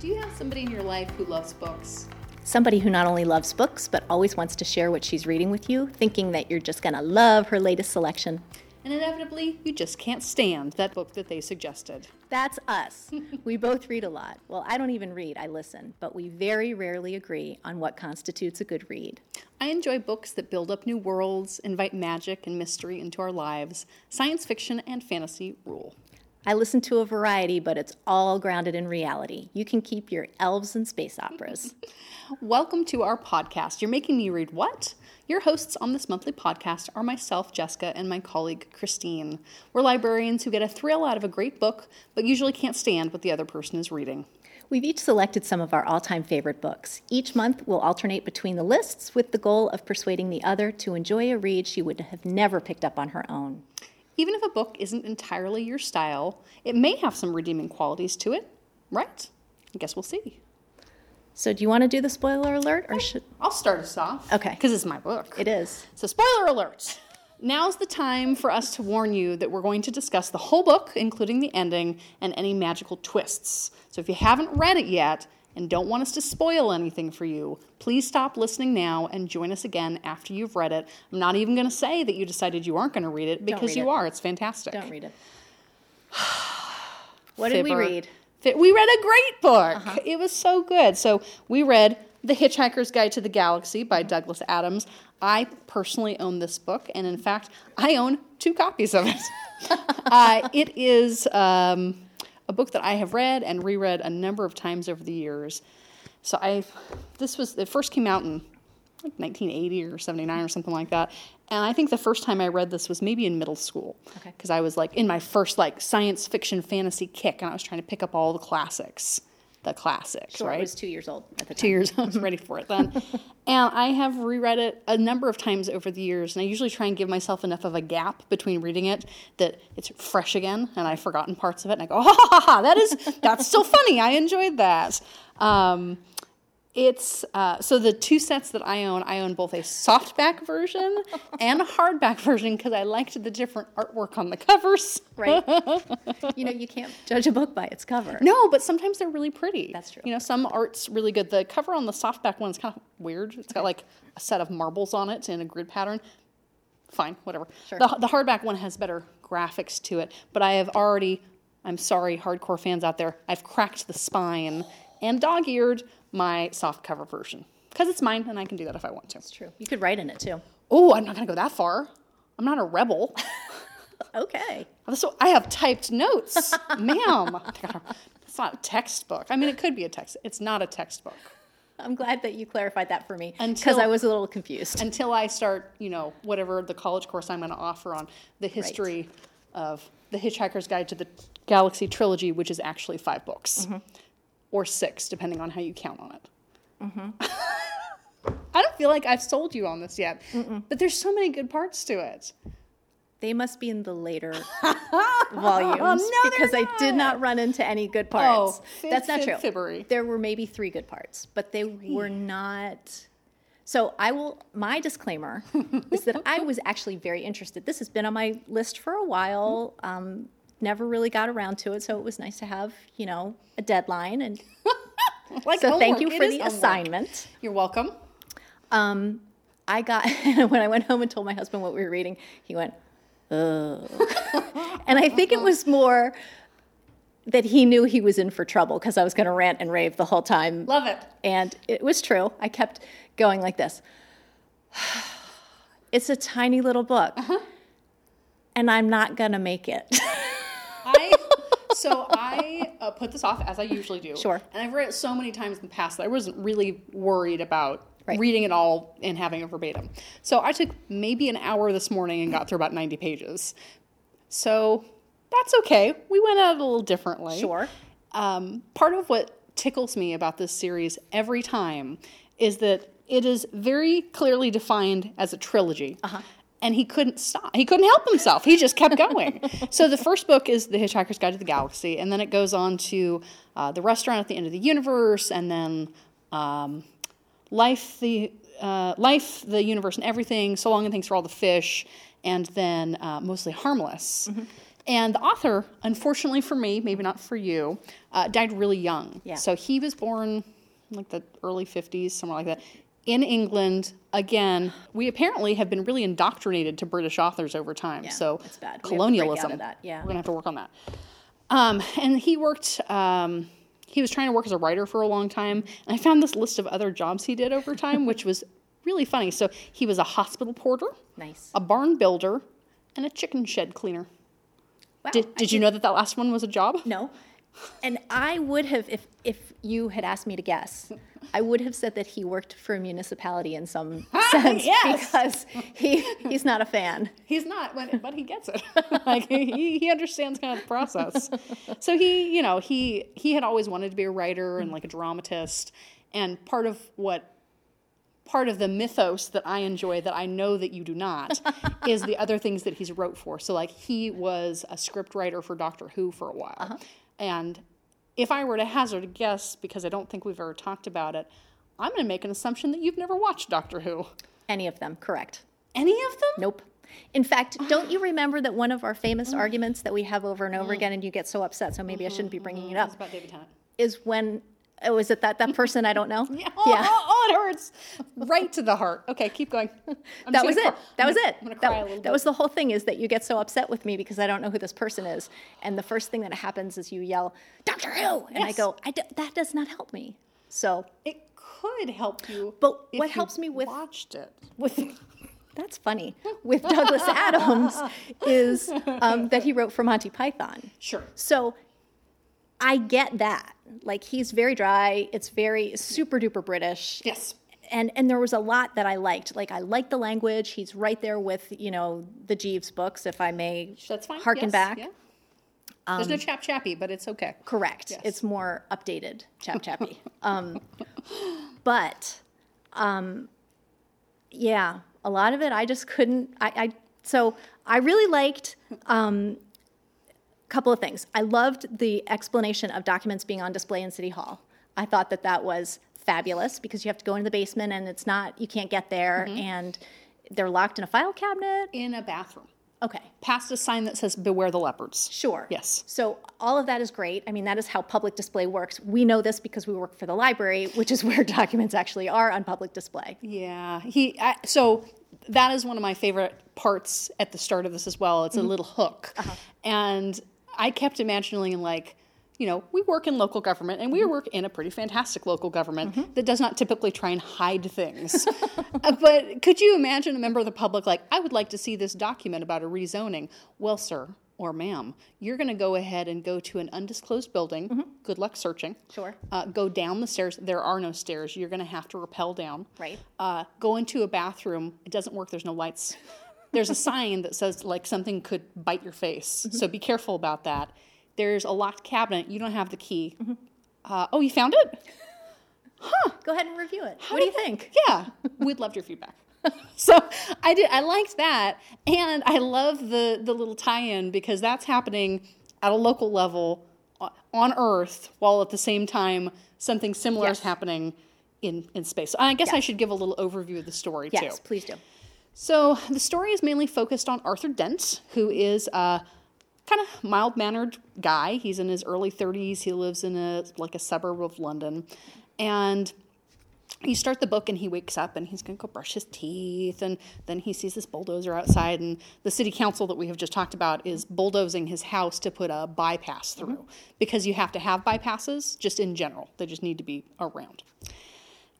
Do you have somebody in your life who loves books? Somebody who not only loves books, but always wants to share what she's reading with you, thinking that you're just going to love her latest selection. And inevitably, you just can't stand that book that they suggested. That's us. we both read a lot. Well, I don't even read, I listen, but we very rarely agree on what constitutes a good read. I enjoy books that build up new worlds, invite magic and mystery into our lives. Science fiction and fantasy rule. I listen to a variety, but it's all grounded in reality. You can keep your elves and space operas. Welcome to our podcast. You're making me read what? Your hosts on this monthly podcast are myself, Jessica, and my colleague, Christine. We're librarians who get a thrill out of a great book, but usually can't stand what the other person is reading. We've each selected some of our all time favorite books. Each month, we'll alternate between the lists with the goal of persuading the other to enjoy a read she would have never picked up on her own. Even if a book isn't entirely your style, it may have some redeeming qualities to it, right? I guess we'll see. So, do you want to do the spoiler alert or should I'll start us off. Okay. Because it's my book. it is? So, spoiler alert. Now's the time for us to warn you that we're going to discuss the whole book, including the ending and any magical twists. So, if you haven't read it yet and don't want us to spoil anything for you, please stop listening now and join us again after you've read it. I'm not even going to say that you decided you aren't going to read it because read you it. are. It's fantastic. Don't read it. what did we read? We read a great book. It was so good. So we read The Hitchhiker's Guide to the Galaxy by Douglas Adams. I personally own this book, and in fact, I own two copies of it. uh, it is um, a book that I have read and reread a number of times over the years. So I, this was it first came out in like 1980 or 79 or something like that. And I think the first time I read this was maybe in middle school. Okay. Because I was like in my first like science fiction fantasy kick, and I was trying to pick up all the classics, the classics, Sure, I was two years old at the time. Two years, old, I was ready for it then. and I have reread it a number of times over the years, and I usually try and give myself enough of a gap between reading it that it's fresh again, and I've forgotten parts of it, and I go, ha ha ha, that is that's still funny. I enjoyed that. Um, it's uh, so the two sets that I own. I own both a softback version and a hardback version because I liked the different artwork on the covers. Right. you know, you can't judge a book by its cover. No, but sometimes they're really pretty. That's true. You know, some art's really good. The cover on the softback one's kind of weird. It's got like a set of marbles on it in a grid pattern. Fine, whatever. Sure. The, the hardback one has better graphics to it, but I have already, I'm sorry, hardcore fans out there, I've cracked the spine and dog eared my soft cover version because it's mine and I can do that if I want to. It's true. You could write in it too. Oh, I'm not going to go that far. I'm not a rebel. Okay. So I have typed notes, ma'am. It's not a textbook. I mean, it could be a text. It's not a textbook. I'm glad that you clarified that for me because I was a little confused. Until I start, you know, whatever the college course I'm going to offer on the history of the Hitchhiker's Guide to the Galaxy trilogy, which is actually five books mm-hmm. Or six, depending on how you count on it. I don't feel like I've sold you on this yet, but there's so many good parts to it. They must be in the later volumes no, because I did not run into any good parts. Oh, fib, That's not fib, true. fibbery. There were maybe three good parts, but they were not. So I will. My disclaimer is that I was actually very interested. This has been on my list for a while. Um, never really got around to it, so it was nice to have you know a deadline. And Like so thank you for the homework. assignment. You're welcome. Um, I got when I went home and told my husband what we were reading, he went, "Ugh," and I think it was more that he knew he was in for trouble because I was going to rant and rave the whole time, Love it. and it was true. I kept going like this. It's a tiny little book, and I'm not going to make it. I so I uh, put this off as I usually do. Sure. And I've read it so many times in the past that I wasn't really worried about Right. reading it all and having it verbatim. So I took maybe an hour this morning and got through about 90 pages. So that's okay. We went at it a little differently. Sure. Um, part of what tickles me about this series every time is that it is very clearly defined as a trilogy. Uh-huh. And he couldn't stop. He couldn't help himself. He just kept going. so the first book is The Hitchhiker's Guide to the Galaxy, and then it goes on to uh, The Restaurant at the End of the Universe, and then um, Life, the uh, Life, the Universe, and Everything. So long and thanks for all the fish, and then uh, mostly harmless. And the author, unfortunately for me, maybe not for you, uh, died really young. Yeah. So he was born like the early 50s, somewhere like that, in England. Again, we apparently have been really indoctrinated to British authors over time. Yeah, so bad. We have to break colonialism. of that, yeah. We're going to have to work on that. Um, and he worked, um, he was trying to work as a writer for a long time. And I found this list of other jobs he did over time, which was really funny. So he was a hospital porter, Nice. a barn builder, and a chicken shed cleaner. Wow. Did, did you know that that last one was a job? No. And I would have, if, if you had asked me to guess, I would have said that he worked for a municipality in some sense Yes. because he, he's not a fan. He's not, but, he gets it. like he, he understands kind of the process. So he, you know, he he had always wanted to be a writer and like a dramatist. And part of what part of the mythos that I enjoy that I know that you do not is the other things that he's wrote for. So like he was a script writer for Doctor Who for a while. Uh-huh. And if I were to hazard a guess, because I don't think we've ever talked about it, I'm going to make an assumption that you've never watched Doctor Who. Any of them, correct. Any of them? Nope. In fact, oh. don't you remember that one of our famous oh. arguments that we have over and over mm. again, and you get so upset, so maybe I shouldn't be bringing it mm-hmm. It's up, about David Tennant. is when, oh, is it that, that person I don't know? Yeah. Oh, oh, oh, it hurts. Right to the heart. Okay, keep going. That was it. cry- That was it. I'm gonna That, cry a little that was the whole thing is that you get so upset with me because I don't know who this person is. And the first thing that happens is you yell, Doctor Who! And I Yes. go, I d- that does not help me. So It could help you. But what helps me with- watched it. with that's funny with Douglas Adams is um, that he wrote for Monty Python. Sure. So I get that. Like he's very dry. It's very super duper British. Yes. And and there was a lot that I liked. Like I liked the language. He's right there with you know the Jeeves books, if I may. That's fine. Harken yes, back. Yeah. There's no chap chappy, but it's okay. Correct. Yes. It's more updated, chap chappy. um, but, um, yeah, a lot of it I just couldn't. I, I so I really liked um, couple of things. I loved the explanation of documents being on display in City Hall. I thought that that was fabulous because you have to go into the basement and it's not you can't get there mm-hmm. and they're locked in a file cabinet. In a bathroom. Okay. Past a sign that says "Beware the leopards." Sure. Yes. So all of that is great. I mean, that is how public display works. We know this because we work for the library, which is where documents actually are on public display. Yeah. He. I, so that is one of my favorite parts at the start of this as well. It's a mm-hmm. little hook, uh-huh. and I kept imagining like. You know, we work in local government and we work in a pretty fantastic local government that does not typically try and hide things. Uh, but could you imagine a member of the public like, I would like to see this document about a rezoning? Well, sir or ma'am, you're going to go ahead and go to an undisclosed building. Good luck searching. Sure. Uh, go down the stairs. There are no stairs. You're going to have to rappel down. Right. Uh, go into a bathroom. It doesn't work. There's no lights. There's a sign that says like something could bite your face. Mm-hmm. So be careful about that. There's a locked cabinet. You don't have the key. Mm-hmm. Uh, oh, you found it? Huh. Go ahead and review it. what do you think? Yeah, we'd love your feedback. so I did. I liked that, and I love the the little tie-in because that's happening at a local level uh, on Earth, while at the same time something similar is happening in in space. I guess I should give a little overview of the story Yes, too. Yes, please do. So the story is mainly focused on Arthur Dent, who is a kind of mild mannered guy. He's in his early 30s. He lives in a like a suburb of London, and you start the book and he wakes up and he's going to go brush his teeth and then he sees this bulldozer outside and the city council that we have just talked about is bulldozing his house to put a bypass through because you have to have bypasses just in general they just need to be around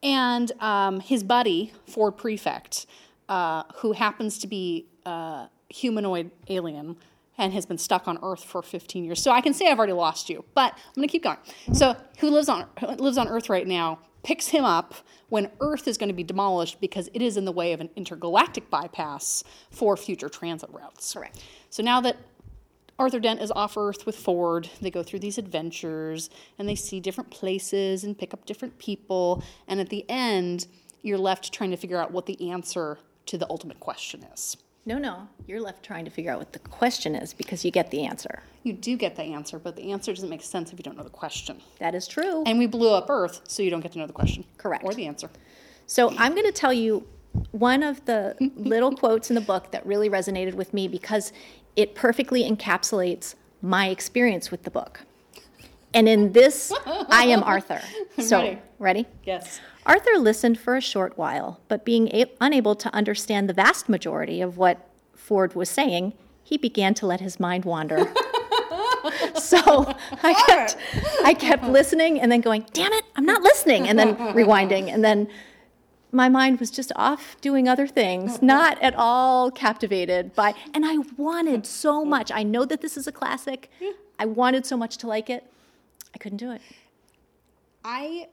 and um, his buddy ford prefect uh, who happens to be a humanoid alien and has been stuck on earth for 15 years so i can say i've already lost you but i'm going to keep going so who lives on who lives on earth right now picks him up when earth is going to be demolished because it is in the way of an intergalactic bypass for future transit routes Correct. so now that Arthur Dent is off Earth with Ford. They go through these adventures and they see different places and pick up different people. And at the end, you're left trying to figure out what the answer to the ultimate question is. No, no, you're left trying to figure out what the question is because you get the answer. You do get the answer, but the answer doesn't make sense if you don't know the question. That is true. And we blew up Earth, so you don't get to know the question. Correct. Or the answer. So I'm going to tell you one of the little quotes in the book that really resonated with me because it perfectly encapsulates my experience with the book. And in this, I am Arthur. So, Ready. ready? Yes. Arthur listened for a short while, but being a- unable to understand the vast majority of what Ford was saying, he began to let his mind wander. so I kept, I kept listening and then going, damn it, I'm not listening, and then rewinding. And then my mind was just off doing other things, mm-hmm. not at all captivated by, and I wanted so mm-hmm. much. I know that this is a classic. I wanted so much to like it. I couldn't do it. I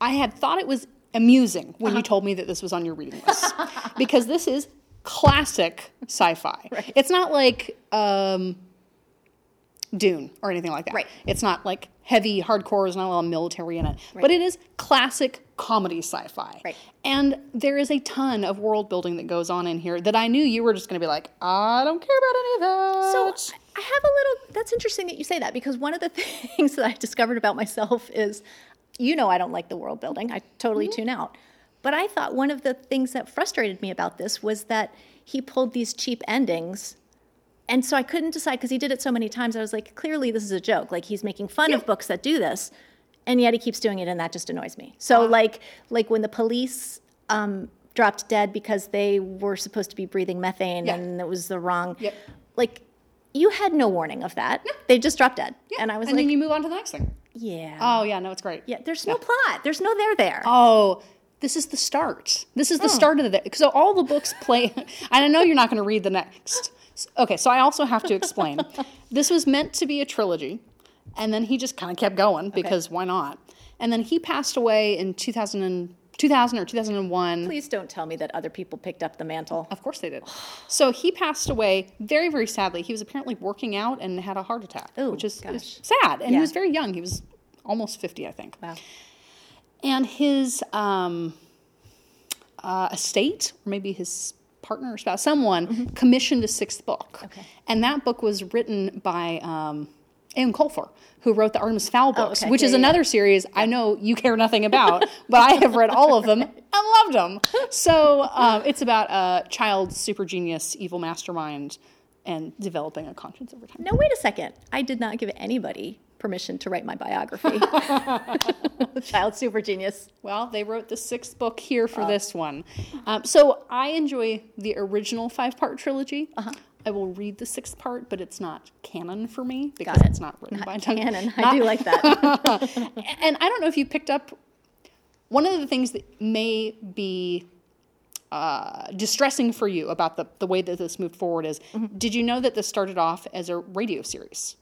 I had thought it was amusing when you told me that this was on your reading list because this is classic sci-fi. It's not like um, Dune or anything like that. Right. It's not like heavy hardcore. There's not a lot of military in it, but it is classic comedy sci-fi. Right. And there is a ton of world building that goes on in here that I knew you were just going to be like, I don't care about any of that. So I have a little. That's interesting that you say that because one of the things that I discovered about myself is, you know, I don't like the world building. I totally tune out. But I thought one of the things that frustrated me about this was that he pulled these cheap endings. And so I couldn't decide because he did it so many times. I was like, clearly this is a joke. Like he's making fun of books that do this, and yet he keeps doing it, and that just annoys me. So like like when the police um, dropped dead because they were supposed to be breathing methane Yeah. and it was the wrong Yep. like you had no warning of that. They just dropped dead. Yeah. And I was and like, then you move on to the next thing. yeah. Oh yeah, no, it's great. yeah, there's no plot. There's no there there. Oh, this is the start. This is the start of the. So all the books play. and I know you're not going to read the next. Okay, so I also have to explain. this was meant to be a trilogy, and then he just kind of kept going because why not? And then he passed away in 2000, and, 2000 or 2001. Please don't tell me that other people picked up the mantle. Of course they did. So he passed away very, very sadly. He was apparently working out and had a heart attack, Ooh, which is, is sad. And he was very young. He was almost 50, I think. Wow. And his um, uh, estate, or maybe his partner or spouse, someone commissioned a sixth book. Mm-hmm. Okay. And that book was written by um, Eoin Colfer, who wrote the Artemis Fowl books, Oh, okay. which Yeah, is yeah. another series I know you care nothing about, but I have read all of them and loved them. So um, it's about a child super genius, evil mastermind, and developing a conscience over time. No, wait a second. I did not give anybody permission to write my biography. Child super genius. Well, they wrote the sixth book here for this one. Um, so I enjoy the original five part trilogy. I will read the sixth part, but it's not canon for me because it. it's not written by Not Doug- canon. I do like that. And I don't know if you picked up one of the things that may be uh, distressing for you about the, the way that this moved forward is Mm-hmm. did you know that this started off as a radio series?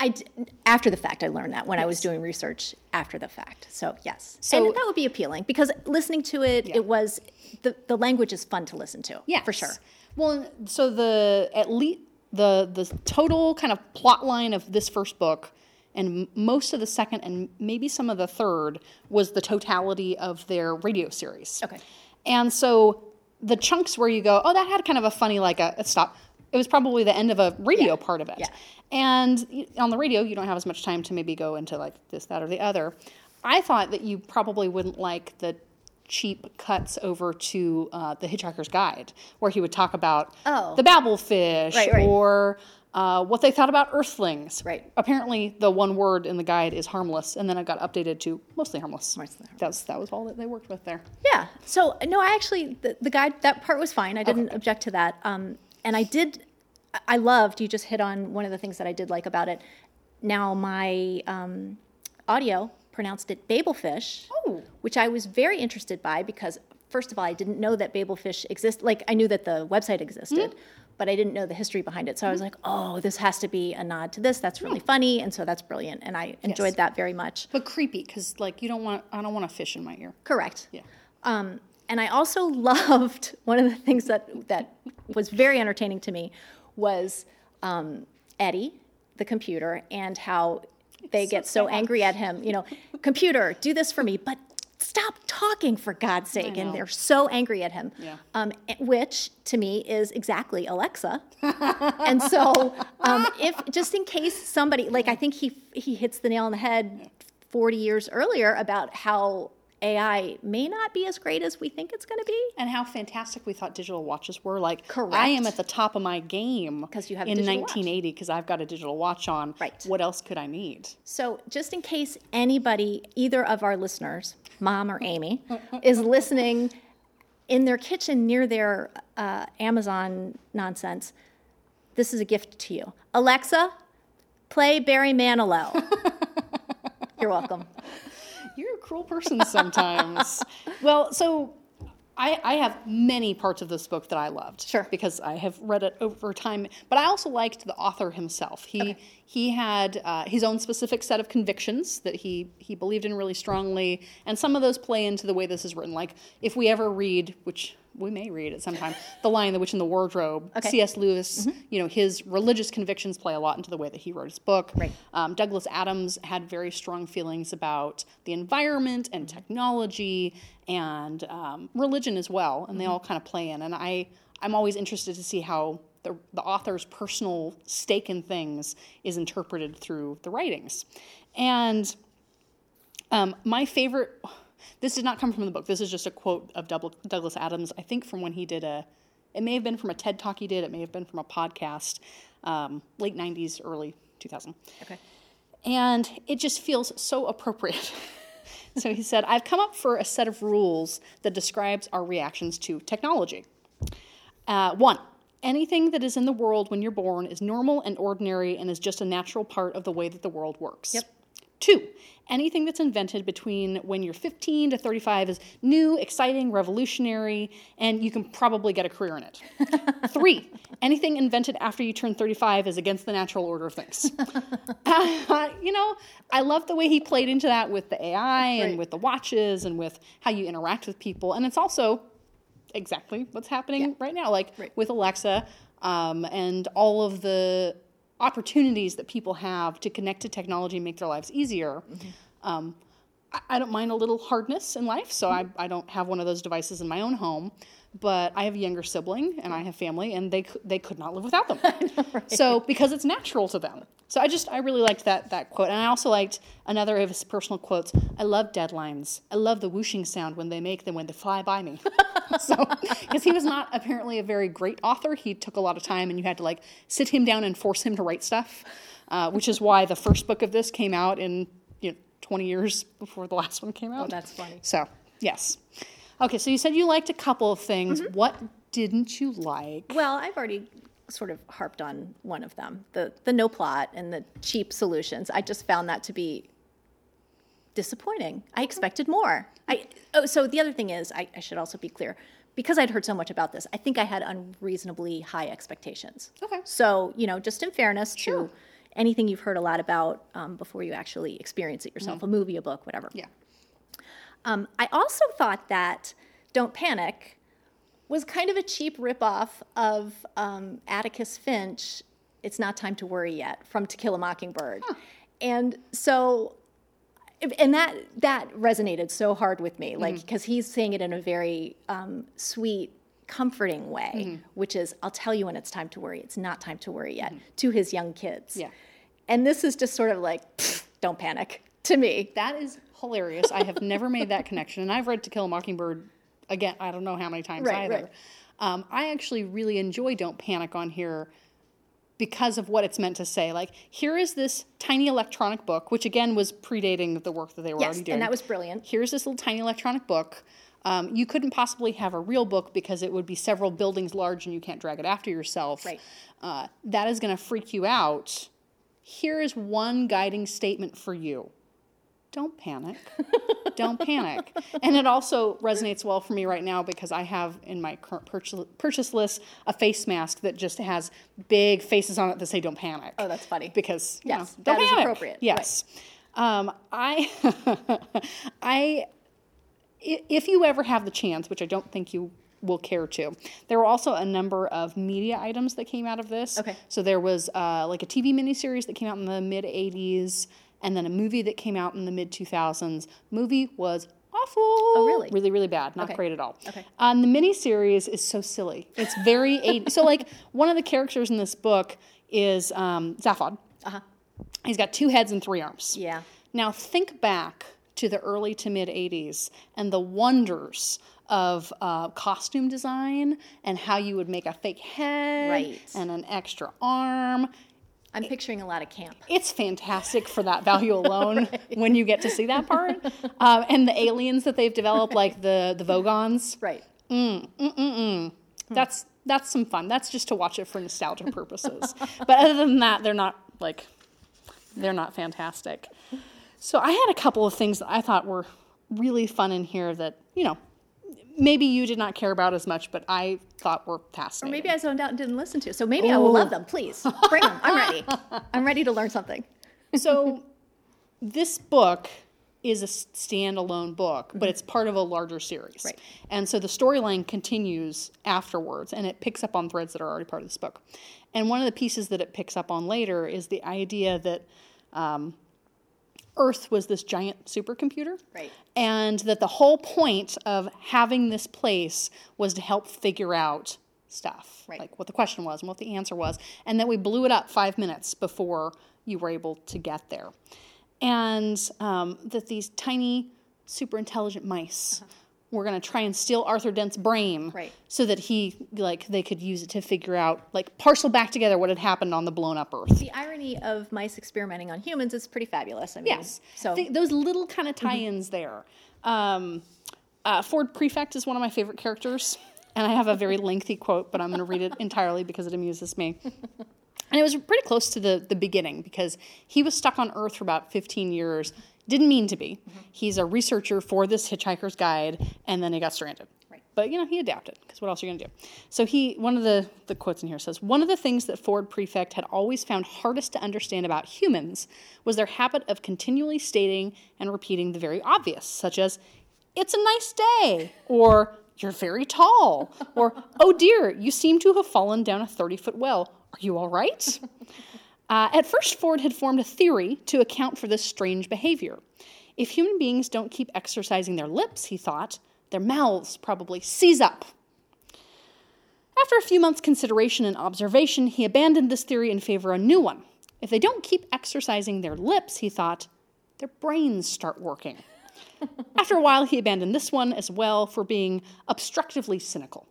I d- after the fact, I learned that when I was doing research after the fact. So yes, So- and that would be appealing because listening to it, it was the the language is fun to listen to. Yeah, for sure. Well, so the at least the the total kind of plot line of this first book and most of the second and maybe some of the third was the totality of their radio series. Okay. And so the chunks where you go, oh, that had kind of a funny like a, a stop. It was probably the end of a radio Yeah. part of it. Yeah. And on the radio, you don't have as much time to maybe go into like this, that, or the other. I thought that you probably wouldn't like the cheap cuts over to uh, the Hitchhiker's Guide, where he would talk about Oh. the babelfish Right, right. or uh, what they thought about Earthlings. Right. Apparently, the one word in the guide is harmless, and then it got updated to mostly harmless. Mostly harmless. That was that was all that they worked with there. Yeah. So no, I actually the, the guide that part was fine. I didn't object to that. Um, and I did. I- loved. You just hit on one of the things that I did like about it. Now my um, audio pronounced it Babelfish, Oh. which I was very interested by because first of all, I didn't know that Babelfish exist. Like I knew that the website existed. But I didn't know the history behind it. So I was like, oh, this has to be a nod to this. That's really funny. And so that's brilliant. And I enjoyed Yes. that very much. But creepy, because like you don't want I don't want a fish in my ear. Correct. Yeah. Um, and I also loved one of the things that that was very entertaining to me was um, Eddie, the computer, and how they get so angry at him. You know, computer, do this for me, but stop talking for God's sake! And they're so angry at him. Yeah. Um, which to me is exactly Alexa. and so, um, if just in case somebody like I think he he hits the nail on the head forty years earlier about how AI may not be as great as we think it's going to be. and how fantastic we thought digital watches were. Like, Correct. I am at the top of my game because you have in 1980 because I've got a digital watch on. Right. What else could I need? So, just in case anybody, either of our listeners, mom or Amy, is listening in their kitchen near their uh, Amazon nonsense, this is a gift to you. Alexa, play Barry Manilow. You're welcome. Cruel person sometimes. well, so I, I have many parts of this book that I loved. Sure. Because I have read it over time. But I also liked the author himself. He he had uh, his own specific set of convictions that he he believed in really strongly, and some of those play into the way this is written. Like if we ever read, which we may read it sometime. The Lion, the Witch, and the Wardrobe. Okay. C.S. Lewis, you know, his religious convictions play a lot into the way that he wrote his book. Right. Um, Douglas Adams had very strong feelings about the environment and technology and um, religion as well, and they all kind of play in. And I, I'm always interested to see how the, the author's personal stake in things is interpreted through the writings. And um, my favorite, this did not come from the book. This is just a quote of Douglas Douglas Adams, I think from when he did a, it may have been from a TED talk he did, it may have been from a podcast, um, late 90s, early 2000. Okay. And it just feels so appropriate. so he said, I've come up for a set of rules that describes our reactions to technology. Uh, one, anything that is in the world when you're born is normal and ordinary and is just a natural part of the way that the world works. Yep. Two, anything that's invented between when you're 15 to 35 is new, exciting, revolutionary, and you can probably get a career in it. Three, anything invented after you turn 35 is against the natural order of things. Uh, you know, I love the way he played into that with the AI and with the watches and with how you interact with people. And it's also exactly what's happening right now, like Right. with Alexa um, and all of the opportunities that people have to connect to technology and make their lives easier. Um, I, I don't mind a little hardness in life, so I, I don't have one of those devices in my own home. But I have a younger sibling and I have family, and they they could not live without them. So because it's natural to them. So I just I really liked that that quote, and I also liked another of his personal quotes. I love deadlines. I love the whooshing sound when they make them when they fly by me. so because he was not apparently a very great author, he took a lot of time, and you had to like sit him down and force him to write stuff, uh, which is why the first book of this came out in you know 20 years before the last one came out. Oh, that's funny. So yes, okay. So you said you liked a couple of things. Mm-hmm. What didn't you like? Well, I've already sort of harped on one of them the, the no plot and the cheap solutions. I just found that to be disappointing. I expected more. I, oh, so the other thing is, I, I should also be clear because I'd heard so much about this, I think I had unreasonably high expectations. Okay. So, you know, just in fairness Sure. to anything you've heard a lot about um, before you actually experience it yourself a movie, a book, whatever. Yeah. Um, I also thought that Don't Panic was kind of a cheap ripoff of um, Atticus Finch, It's Not Time to Worry Yet, from To Kill a Mockingbird. And so, and that, that resonated so hard with me, like, because he's saying it in a very um, sweet, comforting way, which is, I'll tell you when it's time to worry. It's not time to worry yet, to his young kids. Yeah. And this is just sort of like, don't panic to me. That is hilarious. I have never made that connection, and I've read To Kill a Mockingbird again. I don't know how many times Right, either. right. Um, I actually really enjoy Don't Panic on here because of what it's meant to say. Like, here is this tiny electronic book, which again was predating the work that they were Yes, already doing. and that was brilliant. Here's this little tiny electronic book. Um, you couldn't possibly have a real book because it would be several buildings large and you can't drag it after yourself. Right. Uh, that is going to freak you out. Here is one guiding statement for you don't panic. don't panic. And it also resonates well for me right now because I have in my current purchase, purchase list a face mask that just has big faces on it that say "Don't panic." Oh, that's funny. Because you Yes, know, that is appropriate. Yes. Um, I, I, i- if you ever have the chance, which I don't think you will care to, there were also a number of media items that came out of this. Okay. So there was uh, like a TV miniseries that came out in the mid '80s, and then a movie that came out in the mid 2000s. Movie was awful. Oh, really? Really, really bad. Not Okay. great at all. Okay. Um, the miniseries is so silly. It's very 80s. So like one of the characters in this book is um, Zaphod. Uh-huh. He's got two heads and three arms. Yeah. Now think back to the early to mid 80s and the wonders of uh, costume design and how you would make a fake head Right. and an extra arm. I'm picturing a lot of camp. It's fantastic for that value alone when you get to see that part. Um, and the aliens that they've developed, like the, the Vogons, Right. Mm, mm, mm, that's that's some fun. That's just to watch it for nostalgia purposes. but other than that, they're not like they're not fantastic. So I had a couple of things that I thought were really fun in here that you know maybe you did not care about as much, but I thought were fascinating. Or maybe I zoned out and didn't listen to. So maybe I will love them. Please bring them. I'm ready. I'm ready to learn something. so this book is a standalone book, but it's part of a larger series. Mm-hmm. Right. And so the storyline continues afterwards and it picks up on threads that are already part of this book. And one of the pieces that it picks up on later is the idea that um, Earth was this giant supercomputer. Right. And that the whole point of having this place was to help figure out stuff, Right. like what the question was and what the answer was, and that we blew it up five minutes before you were able to get there. And um, that these tiny, super intelligent mice were going to try and steal Arthur Dent's brain. Right. so that he, like, they could use it to figure out, like, parcel back together what had happened on the blown up Earth. The irony of mice experimenting on humans is pretty fabulous. I mean, Yes. So Th- those little kind of tie-ins there. Um, uh, Ford Prefect is one of my favorite characters, and I have a very lengthy quote, but I'm going to read it entirely because it amuses me. And it was pretty close to the, the beginning because he was stuck on Earth for about 15 years. Didn't mean to be. Mm-hmm. He's a researcher for this Hitchhiker's Guide, and then he got stranded. Right. But you know, he adapted because what else are you going to do? So he, one of the, the quotes in here says, one of the things that Ford Prefect had always found hardest to understand about humans was their habit of continually stating and repeating the very obvious, such as, it's a nice day, or you're very tall, or oh dear, you seem to have fallen down a 30 foot well. Are you all right? Uh, at first, Ford had formed a theory to account for this strange behavior. If human beings don't keep exercising their lips, he thought, their mouths probably seize up. After a few months' consideration and observation, he abandoned this theory in favor of a new one. If they don't keep exercising their lips, he thought, their brains start working. After a while, he abandoned this one as well for being obstructively cynical.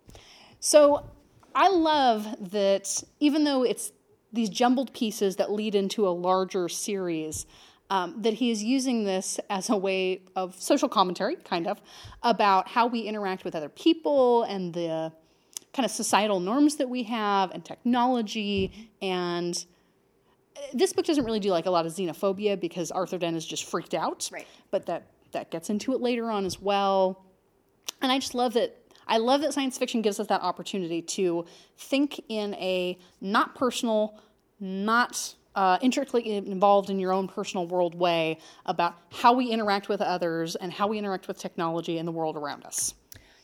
So I love that even though it's these jumbled pieces that lead into a larger series, um, that he is using this as a way of social commentary, kind of, about how we interact with other people and the kind of societal norms that we have and technology and this book doesn't really do like a lot of xenophobia because Arthur Dent is just freaked out. Right. But that that gets into it later on as well. And I just love that I love that science fiction gives us that opportunity to think in a not personal, not uh, intricately involved in your own personal world way about how we interact with others and how we interact with technology and the world around us.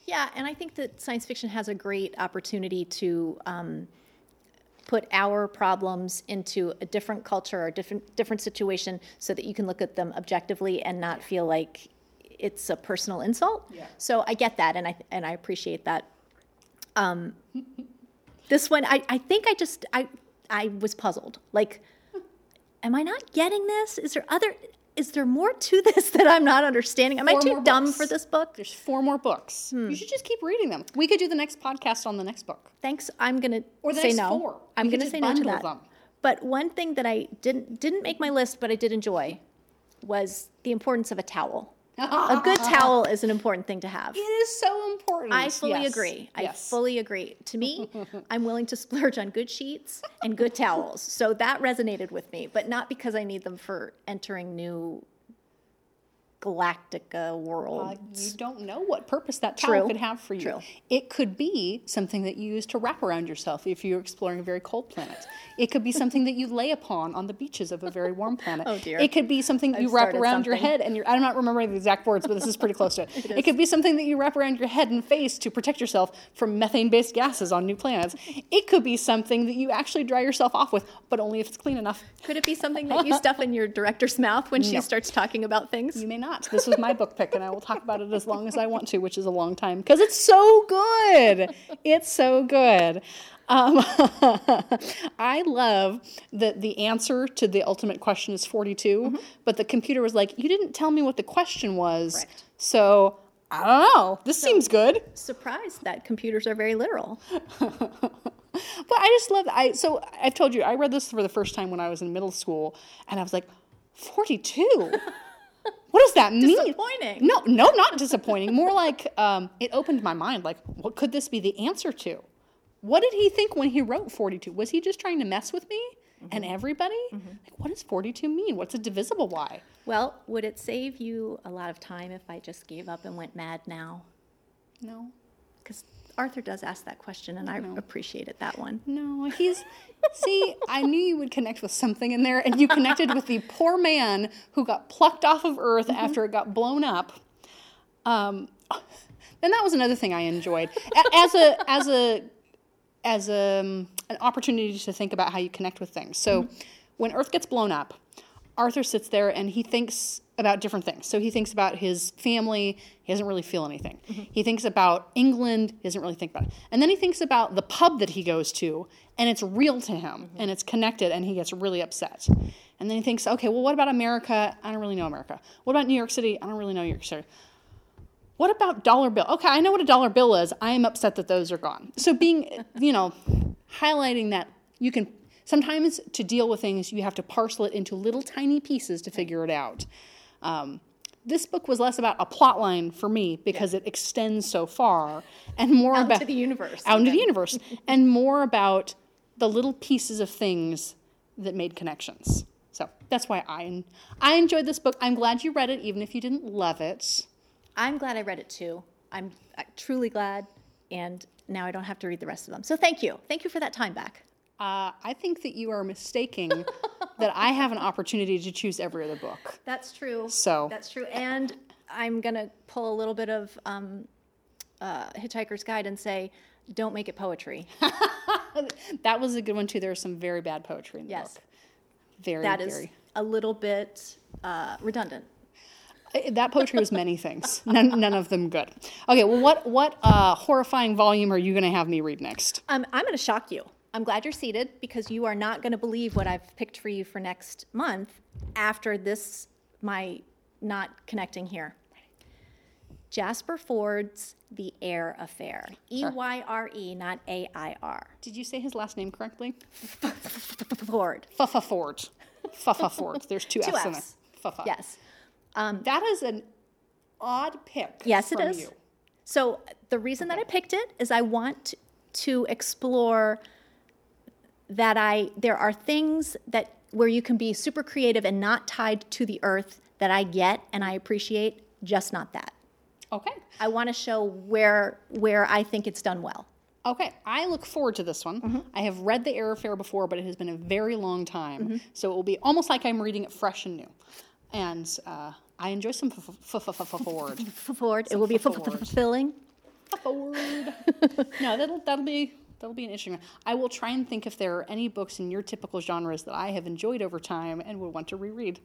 Yeah, and I think that science fiction has a great opportunity to um, put our problems into a different culture or different different situation, so that you can look at them objectively and not feel like it's a personal insult. Yeah. So I get that, and I and I appreciate that. Um, this one, I, I think I just I I was puzzled. Like, am I not getting this? Is there other? Is there more to this that I'm not understanding? Am I too dumb books. for this book? There's four more books. Hmm. You should just keep reading them. We could do the next podcast on the next book. thanks i'm gonna Or the say next no four. i'm gonna say no to that them. but one thing that i didn't didn't make my list but i did enjoy was the importance of a towel a good towel is an important thing to have It is so important. I fully Yes. agree. I Yes. fully agree. To me, I'm willing to splurge on good sheets and good towels. So that resonated with me, but not because I need them for entering new Galactica Uh, worlds. you don't know what purpose that towel True. could have for you. True. It could be something that you use to wrap around yourself if you're exploring a very cold planet. It could be something that you lay upon on the beaches of a very warm planet. Oh, dear. It could be something that you I've wrap started around your head and your I'm not remembering the exact words, but this is pretty close to it. it, could be something that you wrap around your head and face to protect yourself from methane-based gases on new planets. It could be something that you actually dry yourself off with, but only if it's clean enough. Could it be something that you stuff in your director's mouth when she starts talking about things? You may not? This was my book pick, and I will talk about it as long as I want to, which is a long time because it's so good. It's so good. Um, I love that the answer to the ultimate question is 42, Mm-hmm. but the computer was like, You didn't tell me what the question was. Correct. So I don't know. This seems good. Surprised that computers are very literal. But I just love I so I've told you I read this for the first time when I was in middle school and I was like 42. what does that mean? Disappointing. No, no, not disappointing. More like um, it opened my mind. Like, what could this be the answer to? What did he think when he wrote 42? Was he just trying to mess with me and everybody? Like, what does 42 mean? What's a divisible by? Well, would it save you a lot of time if I just gave up and went mad now? No. Because Arthur does ask that question, and I appreciated that one. No, he's. see, I knew you would connect with something in there, and you connected with the poor man who got plucked off of Earth after it got blown up. Um, and that was another thing I enjoyed as a as a as a, um, an opportunity to think about how you connect with things. So, when Earth gets blown up, Arthur sits there and he thinks about different things. So he thinks about his family. He doesn't really feel anything. Mm-hmm. He thinks about England. He doesn't really think about it. And then he thinks about the pub that he goes to, and it's real to him, mm-hmm. and it's connected, and he gets really upset. And then he thinks, okay, well, what about America? I don't really know America. What about New York City? I don't really know New York City. What about dollar bill? Okay, I know what a dollar bill is. I am upset that those are gone. So being, you know, highlighting that you can sometimes to deal with things you have to parcel it into little tiny pieces to figure it out. Um, this book was less about a plot line for me because it extends so far, and more Out about to the universe. out into the universe, and more about the little pieces of things that made connections. So that's why I I enjoyed this book. I'm glad you read it, even if you didn't love it. I'm glad I read it too. I'm uh, truly glad, and now I don't have to read the rest of them. So thank you. Thank you for that time back. Uh, I think that you are mistaking that I have an opportunity to choose every other book. That's true. So- that's true. And I'm gonna pull a little bit of um, uh, Hitchhiker's Guide and say, don't make it poetry. That was a good one too. There was some very bad poetry in the Yes. book. Very, That is very. a little bit uh, redundant. That poetry was many things. None, none of them good. Okay, well, what what uh, horrifying volume are you going to have me read next? Um, I'm going to shock you. I'm glad you're seated because you are not going to believe what I've picked for you for next month after this, my not connecting here. Jasper Fforde's The Eyre Affair. E Y R E, not A I R. Did you say his last name correctly? Ford. Fuffa Ford. Fuffa Ford. There's two, Two F's in. F's. Fuffa. Yes. Um, that is an odd pick. Yes, it is. You. So the reason that I picked it is I want to explore that I there are things that where you can be super creative and not tied to the earth that I get and I appreciate, just not that. Okay. I want to show where where I think it's done well. Okay, I look forward to this one. Mm-hmm. I have read The Eyre Affair before, but it has been a very long time. So it will be almost like I'm reading it fresh and new. And uh, I enjoy some f- f- f- f- Ford. Ford, it will be fulfilling. Ford. no, that'll that'll be that'll be an interesting one. I will try and think if there are any books in your typical genres that I have enjoyed over time and would want to reread.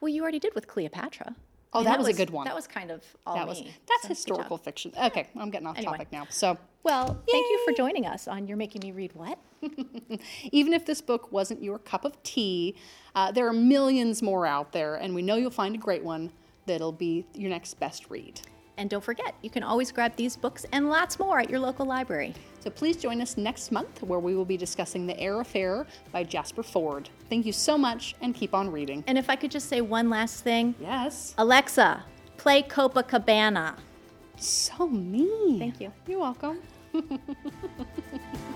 Well, you already did with Cleopatra. Oh, mean, that was a good one. That was kind of all That me. was that's so historical fiction. Okay, I'm getting off Anyway. topic now. So Well, thank you for joining us on You're Making Me Read What? even if this book wasn't your cup of tea, uh, there are millions more out there, and we know you'll find a great one that'll be your next best read. And don't forget, you can always grab these books and lots more at your local library. So please join us next month where we will be discussing The Eyre Affair by Jasper Fforde. Thank you so much and keep on reading. And if I could just say one last thing Yes. Alexa, play Copacabana. So mean. Thank you. You're welcome.